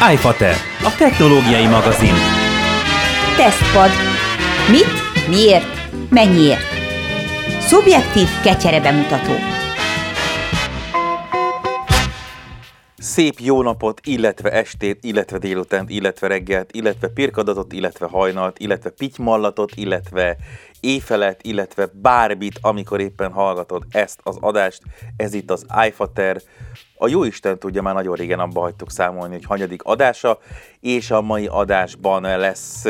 iFater, a technológiai magazin. Tesztpad. Mit, miért, mennyiért? Szubjektív kecsere bemutató. Szép jó napot, illetve estét, illetve délután, illetve reggelt, illetve pirkadatot, illetve hajnalt, illetve pitymallatot, illetve éjfelet, illetve bármit, amikor éppen hallgatod ezt az adást. Ez itt az iFater. A jó Isten tudja, már nagyon régen abba hagytuk számolni, hogy hanyadik adása, és a mai adásban lesz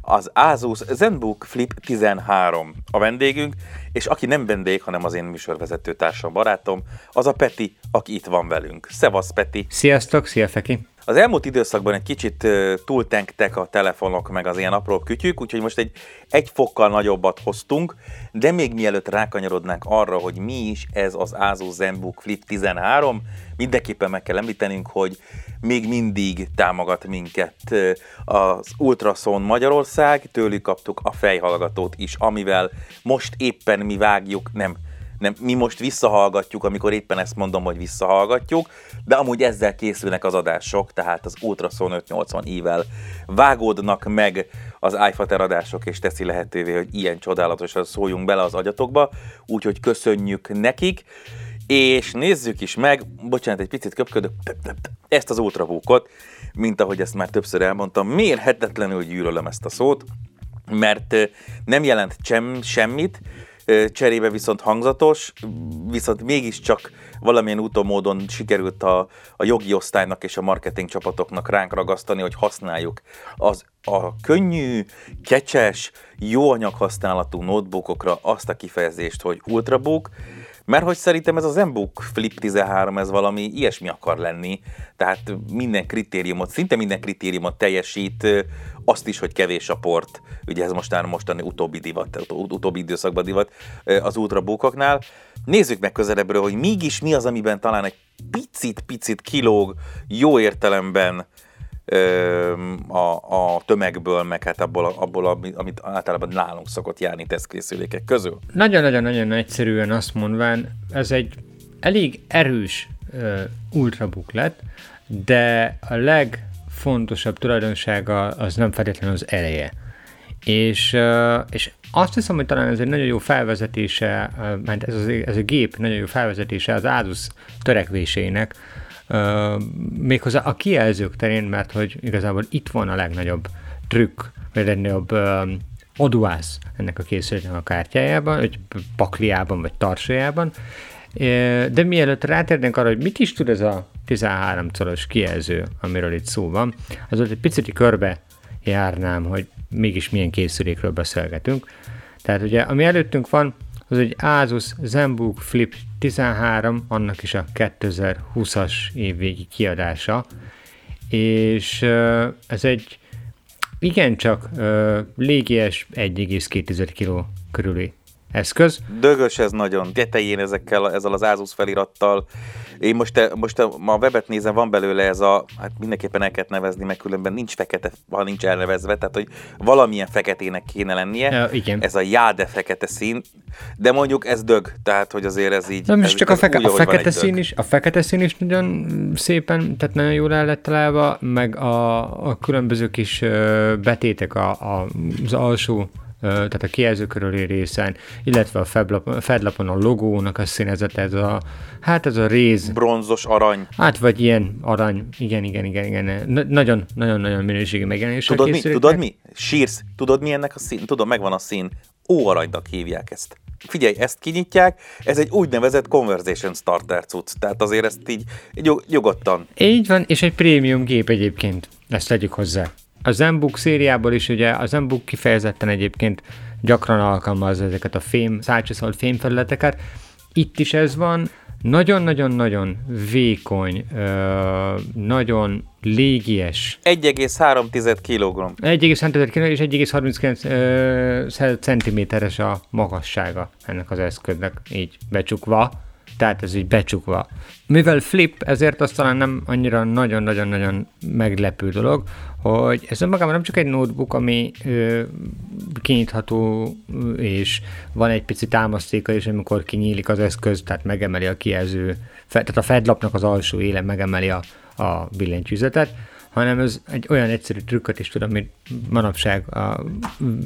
az Asus ZenBook Flip 13 a vendégünk, és aki nem vendég, hanem az én műsorvezető társam, barátom, az a Peti, aki itt van velünk. Szevasz, Peti! Sziasztok, szia Feki! Az elmúlt időszakban egy kicsit túltenktek a telefonok, meg az ilyen apró kütyük, úgyhogy most egy egy fokkal nagyobbat hoztunk, de még mielőtt rákanyarodnánk arra, hogy mi is ez az Asus ZenBook Flip 13, mindenképpen meg kell említenünk, hogy még mindig támogat minket az Ultrason Magyarország, tőlük kaptuk a fejhallgatót is, amivel most éppen mi vágjuk, nem, nem, mi most visszahallgatjuk, amikor éppen ezt mondom, hogy visszahallgatjuk, de amúgy ezzel készülnek az adások, tehát az Ultrason 580 ível vágódnak meg az iFater adások, és teszi lehetővé, hogy ilyen csodálatosan szóljunk bele az agyatokba, úgyhogy köszönjük nekik, és nézzük is meg, bocsánat, egy picit köpködök, ezt az ultrabookot, mint ahogy ezt már többször elmondtam, mérhetetlenül gyűlölöm ezt a szót, mert nem jelent sem, semmit, cserébe viszont hangzatos, viszont mégiscsak valamilyen úton módon sikerült a, a jogi osztálynak és a marketing csapatoknak ránk ragasztani, hogy használjuk az a könnyű, kecses, jó anyaghasználatú notebookokra azt a kifejezést, hogy ultrabook, mert hogy szerintem ez az Zenbook Flip 13, ez valami ilyesmi akar lenni, tehát minden kritériumot, szinte minden kritériumot teljesít, azt is, hogy kevés a port, ugye ez mostán mostani utóbbi divat, utóbbi időszakban divat az ultrabookoknál. Nézzük meg közelebbről, hogy mégis mi az, amiben talán egy picit-picit kilóg jó értelemben a, a tömegből, meg hát abból, abból, amit általában nálunk szokott járni tesztkészülékek közül? Nagyon-nagyon-nagyon egyszerűen azt mondván, ez egy elég erős uh, ultrabook lett, de a legfontosabb tulajdonsága az nem feltétlenül az eleje. És, uh, és azt hiszem, hogy talán ez egy nagyon jó felvezetése, mert ez, az, ez a gép nagyon jó felvezetése az Asus törekvésének, Uh, méghozzá a kijelzők terén, mert hogy igazából itt van a legnagyobb trükk, vagy a legnagyobb oduász ennek a készüléknek a kártyájában, vagy pakliában, vagy tarsajában. De mielőtt rátérnénk arra, hogy mit is tud ez a 13 colos kijelző, amiről itt szó van, azot egy picit körbe járnám, hogy mégis milyen készülékről beszélgetünk. Tehát ugye, ami előttünk van, az egy Asus ZenBook Flip 13, annak is a 2020-as év végi kiadása, és ez egy igencsak légies 1,2 kg körüli eszköz. Dögös ez nagyon, tetején ezekkel, ezzel az Asus felirattal. Én most, most a, a webet nézem, van belőle ez a, hát mindenképpen el kellett nevezni, mert különben nincs fekete, ha nincs elnevezve, tehát hogy valamilyen feketének kéne lennie. Ja, igen. Ez a jáde fekete szín, de mondjuk ez dög, tehát hogy azért ez így. Nem, ez, csak ez a, feke, úgy, a fekete szín is, a fekete szín is nagyon szépen, tehát nagyon jól el lett találva, meg a, a különböző kis betétek a, a, az alsó tehát a kijelző körüli részen, illetve a fedlapon a logónak a színezet, ez a, hát ez a réz. Bronzos arany. Hát vagy ilyen arany, igen, igen, igen, igen. Nagyon, nagyon, nagyon minőségi megjelenés. Tudod mi? Tudod mi? Sírsz. Tudod mi ennek a szín? Tudom, megvan a szín. Óaranynak hívják ezt. Figyelj, ezt kinyitják, ez egy úgynevezett conversation starter cucc, tehát azért ezt így nyugodtan. Így van, és egy prémium gép egyébként, ezt tegyük hozzá. A Zenbook szériából is ugye a Zenbook kifejezetten egyébként gyakran alkalmaz ezeket a fém, szálcsiszolt fémfelületeket. Itt is ez van, nagyon-nagyon-nagyon vékony, ö, nagyon légies. 1,3 kg. 1,3 kg és 1,39 centiméteres a magassága ennek az eszköznek, így becsukva tehát ez így becsukva. Mivel flip, ezért azt talán nem annyira nagyon-nagyon-nagyon meglepő dolog, hogy ez önmagában nem csak egy notebook, ami ö, kinyitható, és van egy pici támasztéka is, amikor kinyílik az eszköz, tehát megemeli a kijelző, tehát a fedlapnak az alsó éle megemeli a, a billentyűzetet, hanem ez egy olyan egyszerű trükköt is tud, amit manapság a,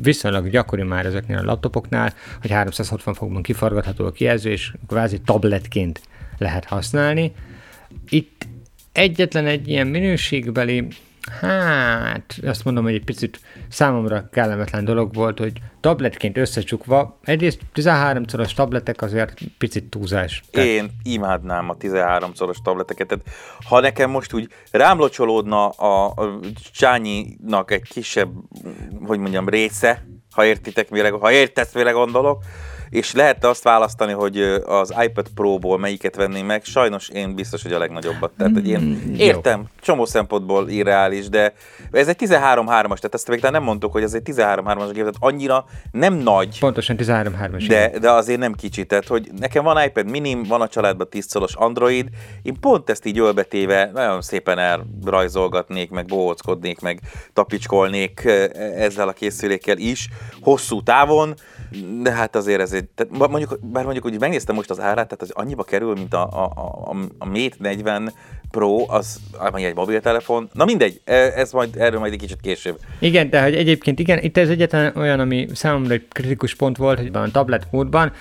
viszonylag gyakori már ezeknél a laptopoknál, hogy 360 fokban kiforgatható a kijelző, és kvázi tabletként lehet használni. Itt egyetlen egy ilyen minőségbeli Hát, azt mondom, hogy egy picit számomra kellemetlen dolog volt, hogy tabletként összecsukva, egyrészt 13-szoros tabletek azért picit túlzás. Tehát... Én imádnám a 13-szoros tableteket. Tehát, ha nekem most úgy rámlocsolódna a, a csányinak egy kisebb, hogy mondjam, része, ha értitek, mire, ha értesz, mire gondolok, és lehet azt választani, hogy az iPad Pro-ból melyiket venném meg, sajnos én biztos, hogy a legnagyobbat. Tehát, hogy én mm, értem, csomó szempontból irreális, de ez egy 13-3-as, tehát ezt még nem mondtuk, hogy ez egy 13-3-as gép, tehát annyira nem nagy. Pontosan 13-3-as. De, de azért nem kicsi, tehát hogy nekem van iPad mini, van a családban 10 szoros Android, én pont ezt így ölbetéve nagyon szépen elrajzolgatnék, meg bohóckodnék, meg tapicskolnék ezzel a készülékkel is, hosszú távon, de hát azért ez tehát mondjuk, bár mondjuk, hogy megnéztem most az árát, tehát az annyiba kerül, mint a, a, a, a Mate 40 Pro, az ami egy mobiltelefon. Na mindegy, e, ez majd, erről majd egy kicsit később. Igen, de hogy egyébként igen, itt ez egyetlen olyan, ami számomra egy kritikus pont volt, hogy a tablet módban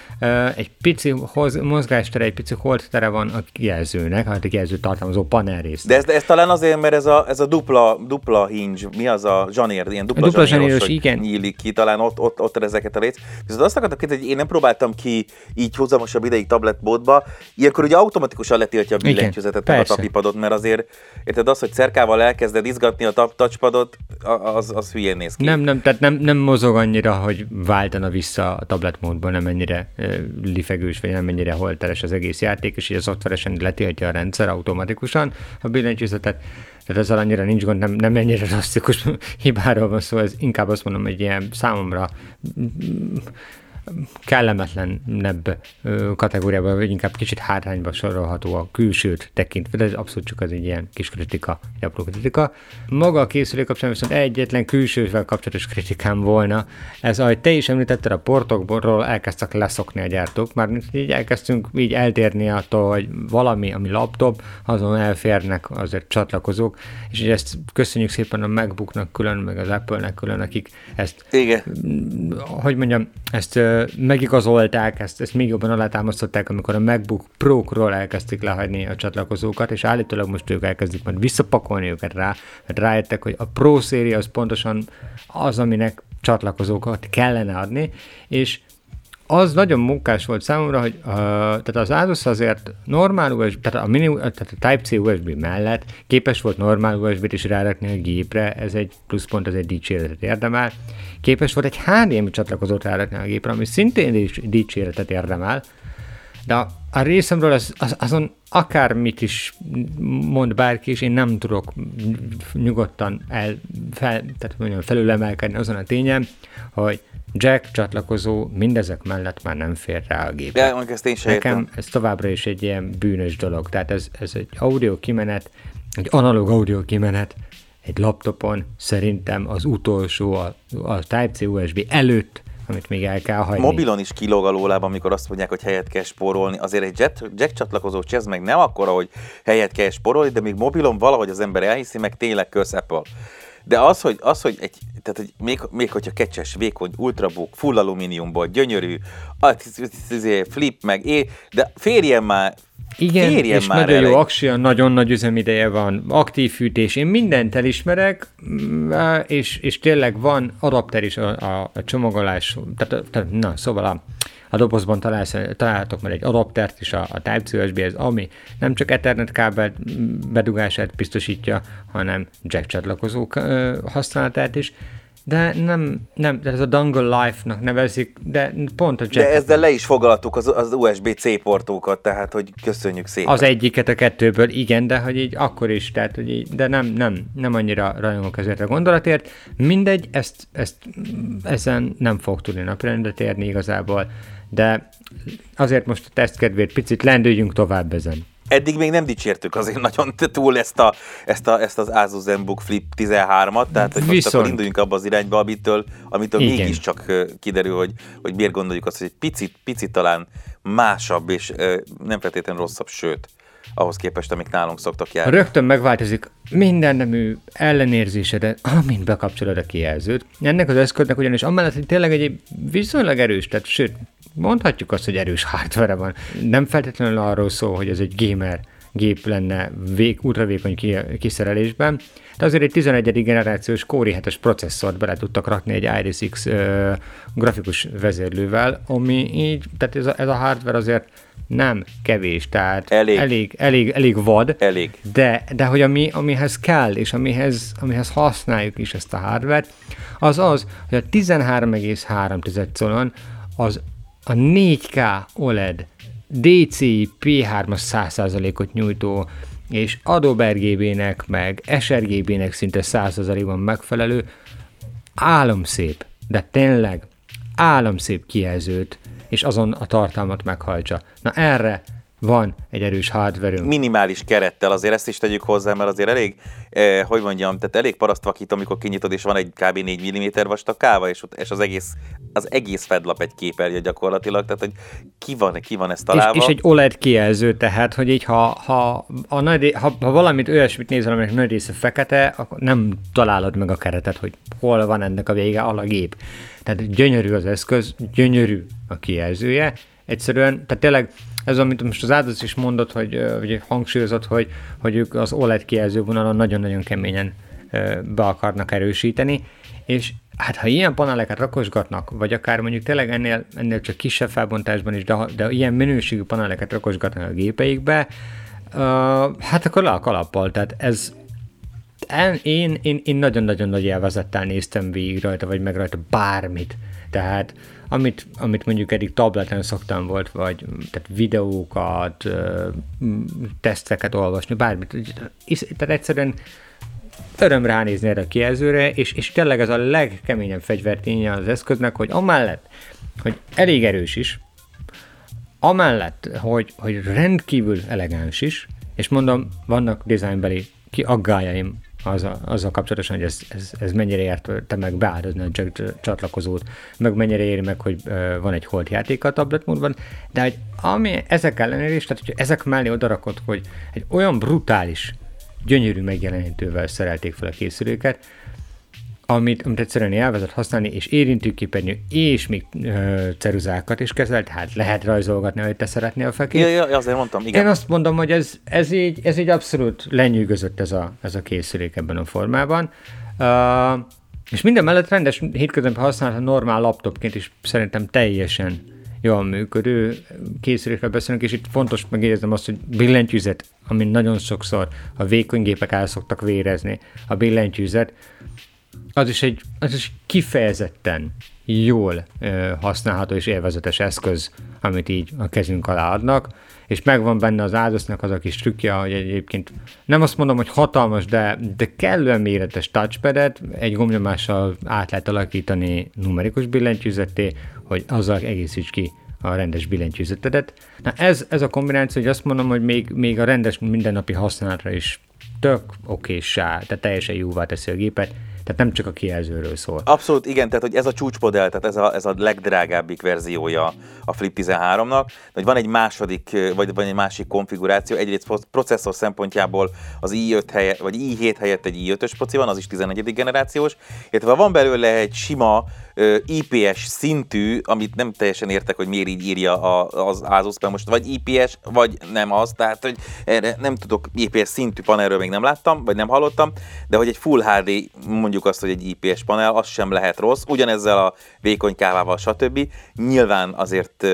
egy pici hoz, mozgástere, egy pici holdtere van a kijelzőnek, hát a kijelző tartalmazó panelrész. De ez, ez, talán azért, mert ez a, ez a dupla, dupla hinge, mi az a zsanér, ilyen dupla, dupla zsanéros, igen. nyílik ki, talán ott, ott, ott ezeket a rész. Viszont azt akartam kérdezni, hogy én nem próbáltam ki így hozamosabb ideig tabletmódba, ilyenkor ugye automatikusan letiltja a billentyűzetet a tapipadot, mert azért, érted, az, hogy cerkával elkezded izgatni a touchpadot, az, az hülyén néz ki. Nem, nem, tehát nem, nem mozog annyira, hogy váltana vissza a tabletmódból, nem ennyire e, lifegős, vagy nem ennyire holteres az egész játék, és így a szoftveresen letiltja a rendszer automatikusan a billentyűzetet. Tehát ezzel annyira nincs gond, nem, nem ennyire drasztikus hibáról van szó, ez inkább azt mondom, egy ilyen számomra kellemetlenebb kategóriában, vagy inkább kicsit hátrányba sorolható a külsőt tekintve, de ez abszolút csak az egy ilyen kis kritika, egy apró kritika. Maga a készülék kapcsán viszont egyetlen külsővel kapcsolatos kritikám volna. Ez, ahogy te is említetted, a portokból elkezdtek leszokni a gyártók, már így elkezdtünk így eltérni attól, hogy valami, ami laptop, azon elférnek azért csatlakozók, és ezt köszönjük szépen a MacBooknak külön, meg az Apple-nek külön, akik ezt, Igen. hogy mondjam, ezt megigazolták, ezt, ezt még jobban alátámasztották, amikor a MacBook Pro-król elkezdték lehagyni a csatlakozókat, és állítólag most ők elkezdik majd visszapakolni őket rá, mert rájöttek, hogy a Pro széria az pontosan az, aminek csatlakozókat kellene adni, és az nagyon munkás volt számomra, hogy uh, tehát az Asus azért normál USB, tehát a, mini, tehát a Type-C USB mellett képes volt normál USB-t is rárakni a gépre, ez egy pluszpont, ez egy dicséretet érdemel. Képes volt egy HDMI csatlakozót rárakni a gépre, ami szintén dicséretet érdemel, de a, a részemről az, az, azon akármit is mond bárki, és én nem tudok nyugodtan el, fel, tehát mondjam, felülemelkedni azon a tényen, hogy jack csatlakozó mindezek mellett már nem fér rá a gépre. Ja, ezt én sem Nekem értem. ez továbbra is egy ilyen bűnös dolog. Tehát ez, ez egy audio kimenet, egy analóg audio kimenet, egy laptopon szerintem az utolsó a, a Type-C USB előtt, amit még el kell hagyni. Mobilon is kilóg a lólában, amikor azt mondják, hogy helyet kell spórolni. Azért egy jack, jack csatlakozó ez meg nem akkora, hogy helyet kell spórolni, de még mobilon valahogy az ember elhiszi, meg tényleg kösz Apple. De az, hogy, az, hogy egy, tehát, hogy még, még hogyha kecses, vékony, ultrabook, full alumíniumból, gyönyörű, flip meg, é, de férjen már, igen, Férjen és már nagyon jó aksia, nagyon nagy üzemideje van, aktív fűtés, én mindent elismerek, mm, és, és tényleg van adapter is a, a, a csomagolás, tehát, tehát na, szóval a, a dobozban találsz, találhatok már egy adaptert is a, a Type-C USB-hez, ami nem csak Ethernet kábel bedugását biztosítja, hanem jack csatlakozók használatát is, de nem, nem, de ez a Dongle Life-nak nevezik, de pont a jack. De ezzel le is foglaltuk az, az USB-C portókat, tehát hogy köszönjük szépen. Az egyiket a kettőből, igen, de hogy így akkor is, tehát hogy így, de nem, nem, nem annyira rajongok ezért a gondolatért. Mindegy, ezt, ezt ezen nem fog tudni napirendre térni igazából de azért most a teszt kedvéért picit lendüljünk tovább ezen. Eddig még nem dicsértük azért nagyon túl ezt, a, ezt, a, ezt az Asus ZenBook Flip 13-at, tehát hogy most akkor induljunk abba az irányba, amitől, amitől mégiscsak kiderül, hogy, hogy miért gondoljuk azt, hogy egy picit, picit talán másabb és nem feltétlenül rosszabb, sőt, ahhoz képest, amik nálunk szoktak járni. Rögtön megváltozik minden nemű ellenérzésedet, amint bekapcsolod a kijelzőt. Ennek az eszköznek ugyanis amellett, hogy tényleg egy viszonylag erős, tehát sőt, mondhatjuk azt, hogy erős hardware van. Nem feltétlenül arról szól, hogy ez egy gamer gép lenne vég, ultravékony kiszerelésben, de azért egy 11. generációs Core 7-es processzort bele tudtak rakni egy Iris X ö, grafikus vezérlővel, ami így, tehát ez a, ez a hardware azért nem kevés, tehát elég, elég, elég, elég vad, elég. De, de hogy ami, amihez kell, és amihez, amihez használjuk is ezt a hardware az az, hogy a 13,3 colon az a 4K OLED DCI P3-as 100%-ot nyújtó és Adobe RGB-nek, meg sRGB-nek szinte 100%-ban megfelelő álomszép, de tényleg álomszép kijelzőt, és azon a tartalmat meghajtsa. Na erre van egy erős hardware Minimális kerettel, azért ezt is tegyük hozzá, mert azért elég, eh, hogy mondjam, tehát elég parasztvakít, amikor kinyitod, és van egy kb. 4 mm vastag káva, és, és az egész az egész fedlap egy képernyő gyakorlatilag, tehát hogy ki van, ki van ezt találva. És, és egy OLED kijelző, tehát, hogy így ha, ha, a nagy, ha, ha valamit olyasmit nézel, aminek nagy része fekete, akkor nem találod meg a keretet, hogy hol van ennek a vége, a gép. Tehát gyönyörű az eszköz, gyönyörű a kijelzője, egyszerűen, tehát tényleg ez, amit most az áldozat is mondott, hogy, hogy hangsúlyozott, hogy, hogy ők az OLED kijelző vonalon nagyon-nagyon keményen be akarnak erősíteni, és hát ha ilyen paneleket rakosgatnak, vagy akár mondjuk tényleg ennél, ennél csak kisebb felbontásban is, de, de ilyen minőségű paneleket rakosgatnak a gépeikbe, uh, hát akkor le a kalappal, tehát ez én, én, én nagyon-nagyon nagy élvezettel néztem végig rajta, vagy meg rajta bármit. Tehát amit, amit mondjuk eddig tableten szoktam volt, vagy tehát videókat, teszteket olvasni, bármit. Tehát egyszerűen öröm ránézni erre a kijelzőre, és, és tényleg ez a legkeményebb fegyverténye az eszköznek, hogy amellett, hogy elég erős is, amellett, hogy, hogy rendkívül elegáns is, és mondom, vannak dizájnbeli aggájaim azzal, azzal kapcsolatosan, hogy ez, ez, ez mennyire ért te meg beáldozni a csatlakozót, meg mennyire éri meg, hogy van egy holt játék a tablet módban, de hogy ami ezek ellenére is, tehát hogy ezek mellé odarakott, hogy egy olyan brutális gyönyörű megjelenítővel szerelték fel a készüléket, amit, amit egyszerűen elvezet használni, és érintőképernyő, és még ö, ceruzákat is kezel, tehát lehet rajzolgatni, hogy te szeretnél a fekét. Ja, ja, azért mondtam, igen. Én azt mondom, hogy ez, ez, így, ez így abszolút lenyűgözött ez a, ez a készülék ebben a formában. Uh, és minden mellett rendes hétköznapi használat normál laptopként is szerintem teljesen jól működő készülékről beszélünk, és itt fontos megérzem azt, hogy billentyűzet, ami nagyon sokszor a vékony gépek el szoktak vérezni, a billentyűzet, az is egy az is kifejezetten jól ö, használható és élvezetes eszköz, amit így a kezünk alá adnak, és megvan benne az áldoznak az a kis trükkje, hogy egyébként nem azt mondom, hogy hatalmas, de, de kellően méretes touchpadet egy gombnyomással át lehet alakítani numerikus billentyűzetté, hogy azzal egészíts ki a rendes billentyűzetedet. Na ez, ez a kombináció, hogy azt mondom, hogy még, még a rendes mindennapi használatra is tök okésá, tehát teljesen jóvá teszi a gépet, tehát nem csak a kijelzőről szól. Abszolút igen, tehát hogy ez a csúcsmodell, tehát ez a, ez a legdrágábbik verziója a Flip 13-nak, hogy van egy második, vagy van egy másik konfiguráció, egyrészt processzor szempontjából az i5 helyett, vagy i7 helyett egy i5-ös proci van, az is 11. generációs, illetve van belőle egy sima IPS szintű, amit nem teljesen értek, hogy miért így írja az Asus, mert most vagy IPS, vagy nem az, tehát hogy erre nem tudok IPS szintű panelről még nem láttam, vagy nem hallottam, de hogy egy Full HD, mondjuk azt, hogy egy IPS panel, az sem lehet rossz, ugyanezzel a vékony kávával, stb. Nyilván azért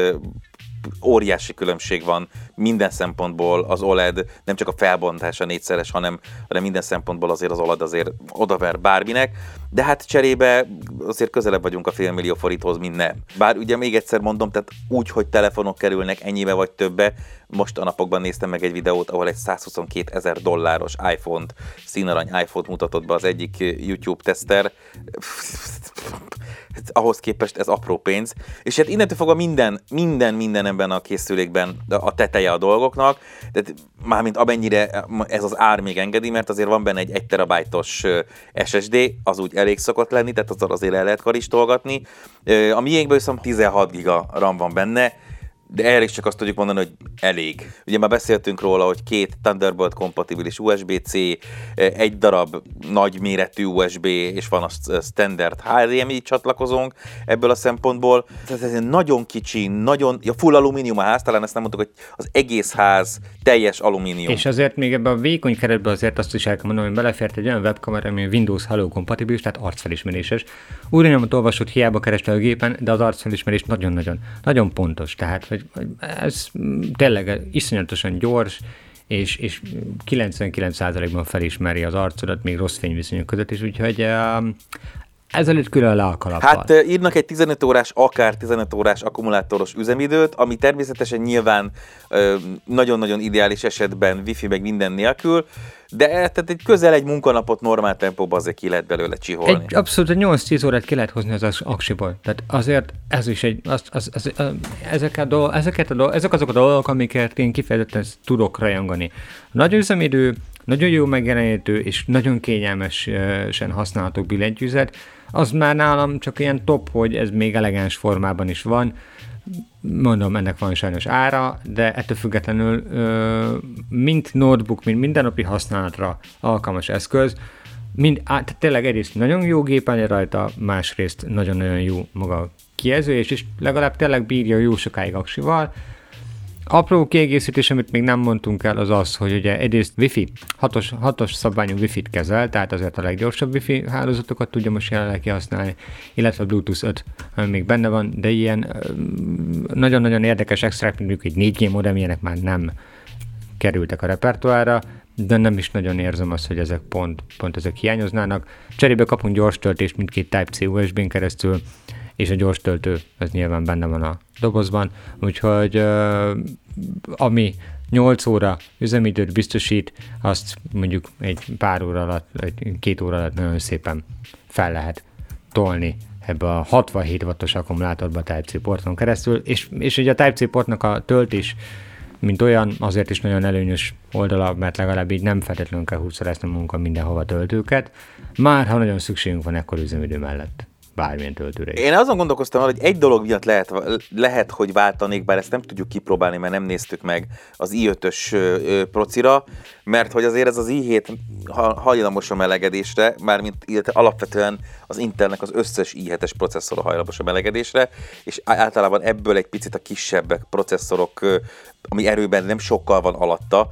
óriási különbség van minden szempontból. Az OLED, nem csak a felbontása négyszeres, hanem, hanem minden szempontból azért az OLED azért odaver bárminek, de hát cserébe azért közelebb vagyunk a félmillió forinthoz, mint nem. Bár ugye még egyszer mondom, tehát úgy, hogy telefonok kerülnek ennyibe vagy többe, most a napokban néztem meg egy videót, ahol egy 122 ezer dolláros iPhone-t, színarany iPhone-t mutatott be az egyik YouTube teszter ahhoz képest ez apró pénz. És hát innentől fogva minden, minden, minden ebben a készülékben a teteje a dolgoknak, tehát mármint amennyire ez az ár még engedi, mert azért van benne egy 1 terabájtos SSD, az úgy elég szokott lenni, tehát azzal azért el lehet karistolgatni. A miénkből viszont 16 giga RAM van benne, de erre is csak azt tudjuk mondani, hogy elég. Ugye már beszéltünk róla, hogy két Thunderbolt kompatibilis USB-C, egy darab nagy méretű USB, és van a standard HDMI csatlakozónk ebből a szempontból. Tehát ez egy nagyon kicsi, nagyon, ja, full alumínium a ház, talán ezt nem mondtuk, hogy az egész ház teljes alumínium. És azért még ebben a vékony keretben azért azt is el kell mondanom, hogy belefért egy olyan webkamera, ami Windows Hello kompatibilis, tehát arcfelismeréses. Újra olvasott, hiába kereste a gépen, de az arcfelismerés nagyon-nagyon, nagyon pontos. Tehát hogy, hogy ez tényleg iszonyatosan gyors, és, és 99%-ban felismeri az arcodat, még rossz fényviszonyok között is, úgyhogy um, ezelőtt külön le a kalappal. Hát írnak egy 15 órás, akár 15 órás akkumulátoros üzemidőt, ami természetesen nyilván nagyon-nagyon ideális esetben wifi meg minden nélkül, de tehát egy közel egy munkanapot normál tempóban azért ki lehet belőle csiholni. Egy abszolút egy 8-10 órát ki lehet hozni az aksiból. Tehát azért ez is egy, az, az, az, az, ezek, a dolg, ezeket a dolg, ezek azok a dolgok, amiket én kifejezetten tudok rajongani. Nagy üzemidő, nagyon jó megjelenítő és nagyon kényelmesen használható billentyűzet, az már nálam csak ilyen top, hogy ez még elegáns formában is van. Mondom, ennek van sajnos ára, de ettől függetlenül mint notebook, mint mindennapi használatra alkalmas eszköz, mind, tehát tényleg egyrészt nagyon jó gépen rajta, másrészt nagyon-nagyon jó maga kijelző, és, és legalább tényleg bírja jó sokáig aksival, Apró kiegészítés, amit még nem mondtunk el, az az, hogy ugye egyrészt Wi-Fi, hatos, hatos szabványú Wi-Fi-t kezel, tehát azért a leggyorsabb Wi-Fi hálózatokat tudja most jelenleg kihasználni, illetve Bluetooth 5 ami még benne van, de ilyen nagyon-nagyon érdekes extrák, mondjuk egy 4G modem, ilyenek már nem kerültek a repertoára, de nem is nagyon érzem azt, hogy ezek pont, pont ezek hiányoznának. Cserébe kapunk gyors töltést mindkét Type-C USB-n keresztül, és a gyors töltő, ez nyilván benne van a dobozban, úgyhogy ami 8 óra üzemidőt biztosít, azt mondjuk egy pár óra alatt, egy két óra alatt nagyon szépen fel lehet tolni ebbe a 67 wattos akkumulátorba Type-C porton keresztül, és, és ugye a Type-C portnak a töltés mint olyan, azért is nagyon előnyös oldala, mert legalább így nem feltétlenül kell húszszerezni munka mindenhova töltőket, már ha nagyon szükségünk van ekkor üzemidő mellett bármilyen töltőre. Én azon gondolkoztam, hogy egy dolog miatt lehet, lehet, hogy váltanék, bár ezt nem tudjuk kipróbálni, mert nem néztük meg az i5-ös procira, mert hogy azért ez az i7 hajlamos a melegedésre, mármint illetve alapvetően az Intelnek az összes i7-es processzor hajlamos a melegedésre, és általában ebből egy picit a kisebbek processzorok ami erőben nem sokkal van alatta,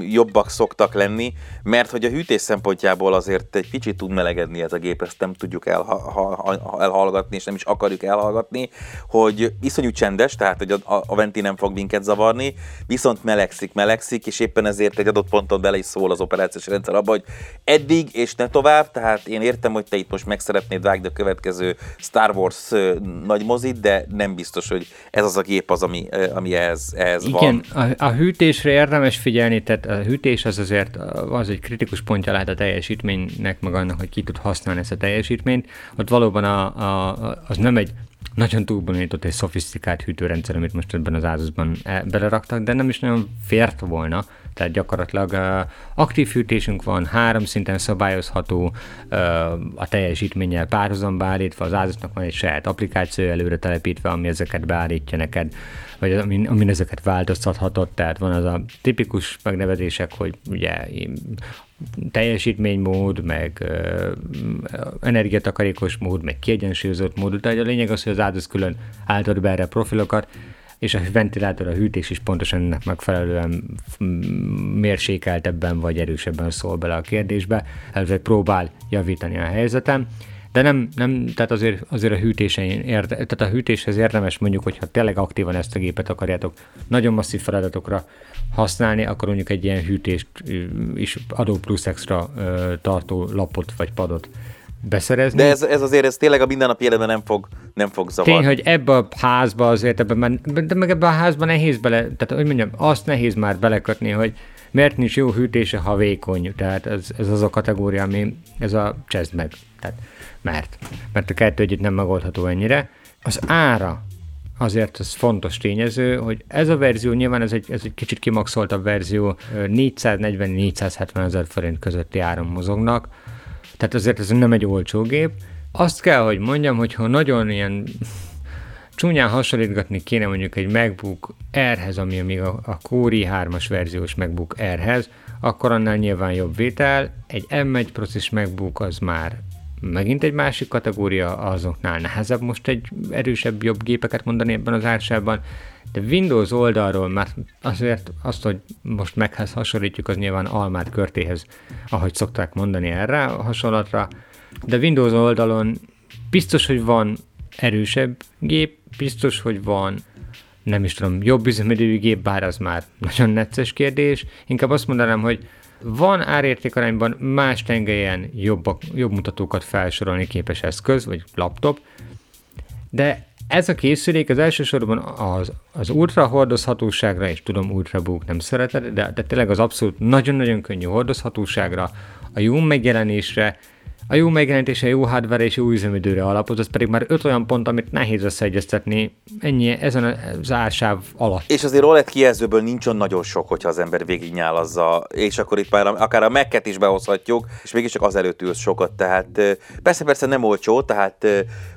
jobbak szoktak lenni, mert hogy a hűtés szempontjából azért egy kicsit tud melegedni ez a gép, ezt nem tudjuk elha- elhallgatni, és nem is akarjuk elhallgatni, hogy iszonyú csendes, tehát hogy a, a venti nem fog minket zavarni, viszont melegszik, melegszik, és éppen ezért egy adott ponton bele is szól az operációs rendszer abba, hogy eddig és ne tovább, tehát én értem, hogy te itt most meg szeretnéd vágni a következő Star Wars nagy mozit, de nem biztos, hogy ez az a gép az, ami, ami ehhez, ehhez igen, a, a hűtésre érdemes figyelni, tehát a hűtés az azért az egy kritikus pontja lehet a teljesítménynek, meg annak, hogy ki tud használni ezt a teljesítményt. Ott valóban a, a, az nem egy nagyon túlbonyolított és szofisztikált hűtőrendszer, amit most ebben az Asusban e, beleraktak, de nem is nagyon fért volna, tehát gyakorlatilag uh, aktív hűtésünk van, három szinten szabályozható, uh, a teljesítménnyel párhuzamba állítva, az Asusnak van egy saját applikáció előre telepítve, ami ezeket beállítja neked, vagy amin, amin ezeket változtathatod, tehát van az a tipikus megnevezések, hogy ugye teljesítménymód, meg uh, energiatakarékos mód, meg kiegyensúlyozott mód, de a lényeg az, hogy az áldozat külön álltad be erre profilokat, és a ventilátor, a hűtés is pontosan ennek megfelelően mérsékeltebben vagy erősebben szól bele a kérdésbe, ezért próbál javítani a helyzetem. De nem, nem tehát azért, azért a, hűtésen érde, tehát a hűtéshez érdemes mondjuk, hogyha tényleg aktívan ezt a gépet akarjátok nagyon masszív feladatokra használni, akkor mondjuk egy ilyen hűtést is adó plusz extra tartó lapot vagy padot beszerezni. De ez, ez azért ez tényleg a mindennapi életben nem fog, nem fog zavarni. Tény, hogy ebbe a házba azért, ebben, de meg ebbe a házba nehéz bele, tehát hogy mondjam, azt nehéz már belekötni, hogy miért nincs jó hűtése, ha vékony. Tehát ez, ez az a kategória, ami ez a csezd meg. Tehát mert, mert a kettő együtt nem megoldható ennyire. Az ára azért ez fontos tényező, hogy ez a verzió, nyilván ez egy, ez egy kicsit kimaxoltabb verzió, 440-470 ezer forint közötti áron mozognak, tehát azért ez nem egy olcsó gép. Azt kell, hogy mondjam, hogy ha nagyon ilyen csúnyán hasonlítgatni kéne mondjuk egy MacBook Airhez, ami még a, a Core i3-as verziós MacBook Airhez, akkor annál nyilván jobb vétel. Egy M1 procis MacBook az már megint egy másik kategória, azoknál nehezebb most egy erősebb, jobb gépeket mondani ebben az ársában, de Windows oldalról már azért azt, hogy most meghez hasonlítjuk, az nyilván almát körtéhez, ahogy szokták mondani erre a hasonlatra, de Windows oldalon biztos, hogy van erősebb gép, biztos, hogy van nem is tudom, jobb üzemidőjű gép, bár az már nagyon necces kérdés. Inkább azt mondanám, hogy van árértékarányban más tengelyen jobb, jobb mutatókat felsorolni képes eszköz, vagy laptop, de ez a készülék az elsősorban az, az ultra hordozhatóságra, és tudom, ultrabook nem szereted, de, de tényleg az abszolút nagyon-nagyon könnyű hordozhatóságra, a jó megjelenésre, a jó megjelenítése, jó hardware és jó üzemidőre alapoz, az pedig már öt olyan pont, amit nehéz összeegyeztetni ennyi ezen az ársáv alatt. És azért OLED kijelzőből nincs olyan nagyon sok, hogyha az ember végignyálazza, és akkor itt már akár a Mac-et is behozhatjuk, és mégiscsak az előtt ülsz sokat, tehát persze, persze nem olcsó, tehát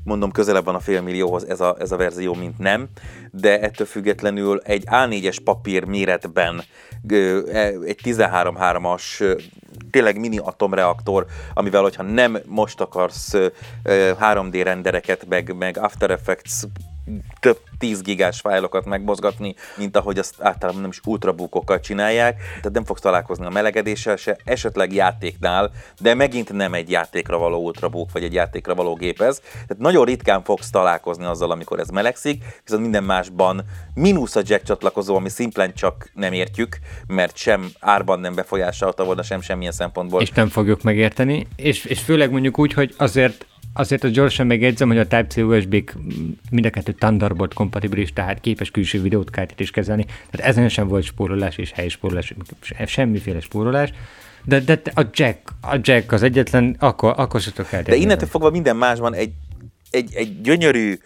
mondom közelebb van a fél millióhoz ez a, ez a verzió, mint nem, de ettől függetlenül egy A4-es papír méretben egy 13.3-as tényleg mini atomreaktor, amivel, hogyha nem most akarsz 3D rendereket, meg, meg After Effects több 10 gigás fájlokat megmozgatni, mint ahogy azt általában nem is ultrabookokkal csinálják, tehát nem fogsz találkozni a melegedéssel se, esetleg játéknál, de megint nem egy játékra való ultrabook, vagy egy játékra való gép ez. Tehát nagyon ritkán fogsz találkozni azzal, amikor ez melegszik, viszont minden másban mínusz a jack csatlakozó, ami szimplán csak nem értjük, mert sem árban nem befolyásolta volna, sem semmilyen szempontból. És nem fogjuk megérteni, és, és főleg mondjuk úgy, hogy azért Azért az gyorsan megjegyzem, hogy a Type-C USB-k mind a kettő Thunderbolt kompatibilis, tehát képes külső videótkártyát is kezelni. Tehát ezen sem volt spórolás és helyspórolás, semmiféle spórolás. De, de a jack, a jack az egyetlen, akkor, akkor se tudok De innentől fogva minden másban egy, egy, egy gyönyörű,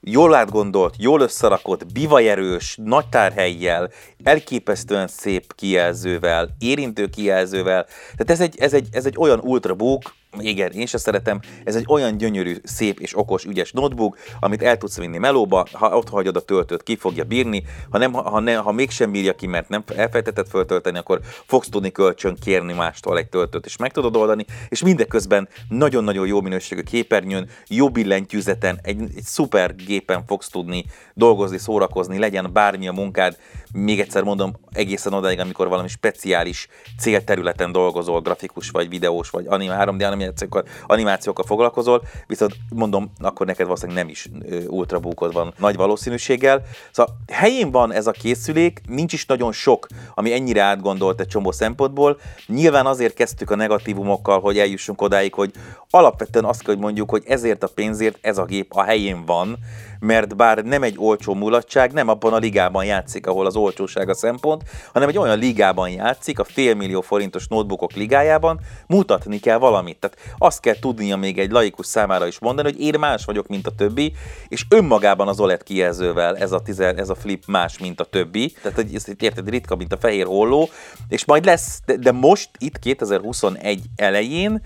jól átgondolt, jól összerakott, bivajerős, nagy tárhelyjel, elképesztően szép kijelzővel, érintő kijelzővel. Tehát ez egy, ez egy, ez egy olyan ultrabook, igen, én se szeretem, ez egy olyan gyönyörű, szép és okos, ügyes notebook, amit el tudsz vinni melóba, ha ott hagyod a töltőt, ki fogja bírni, ha, nem, ha, ne, ha mégsem bírja ki, mert nem elfelejtetted föltölteni, akkor fogsz tudni kölcsön kérni mástól egy töltőt, és meg tudod oldani, és mindeközben nagyon-nagyon jó minőségű képernyőn, jó billentyűzeten, egy, egy szuper gépen fogsz tudni dolgozni, szórakozni, legyen bármi a munkád, még egyszer mondom, egészen odáig, amikor valami speciális célterületen dolgozol, grafikus vagy videós, vagy anim, 3D animációkkal, animációkkal foglalkozol, viszont mondom, akkor neked valószínűleg nem is ultrabúkod van nagy valószínűséggel. Szóval helyén van ez a készülék, nincs is nagyon sok, ami ennyire átgondolt egy csomó szempontból. Nyilván azért kezdtük a negatívumokkal, hogy eljussunk odáig, hogy alapvetően azt kell, hogy mondjuk, hogy ezért a pénzért ez a gép a helyén van, mert bár nem egy olcsó mulatság, nem abban a ligában játszik, ahol az olcsóság a szempont, hanem egy olyan ligában játszik, a félmillió forintos notebookok ligájában, mutatni kell valamit. Tehát azt kell tudnia még egy laikus számára is mondani, hogy én más vagyok, mint a többi, és önmagában az OLED kijelzővel ez a, tizen, ez a flip más, mint a többi. Tehát ezt érted, ritka, mint a fehér holló, és majd lesz, de, de most itt 2021 elején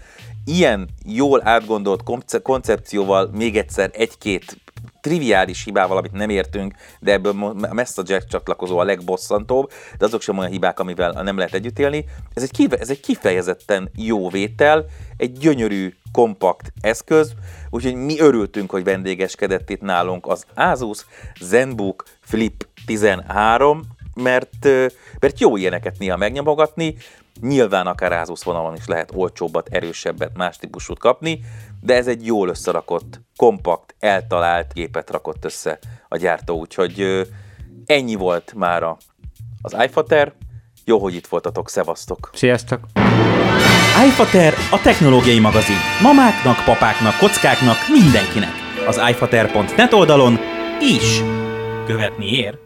ilyen jól átgondolt koncepcióval még egyszer egy-két triviális hibával, amit nem értünk, de ebből a jack csatlakozó a legbosszantóbb, de azok sem olyan hibák, amivel nem lehet együtt élni. Ez egy, kife- ez egy kifejezetten jó vétel, egy gyönyörű, kompakt eszköz, úgyhogy mi örültünk, hogy vendégeskedett itt nálunk az Asus ZenBook Flip 13, mert, mert jó ilyeneket néha megnyomogatni, Nyilván akár Asus vonalon is lehet olcsóbbat, erősebbet, más típusút kapni, de ez egy jól összerakott, kompakt, eltalált gépet rakott össze a gyártó, úgyhogy ennyi volt mára az iFater. Jó, hogy itt voltatok, szevasztok! Sziasztok! iFater a technológiai magazin. Mamáknak, papáknak, kockáknak, mindenkinek. Az iFater.net oldalon is követni ér.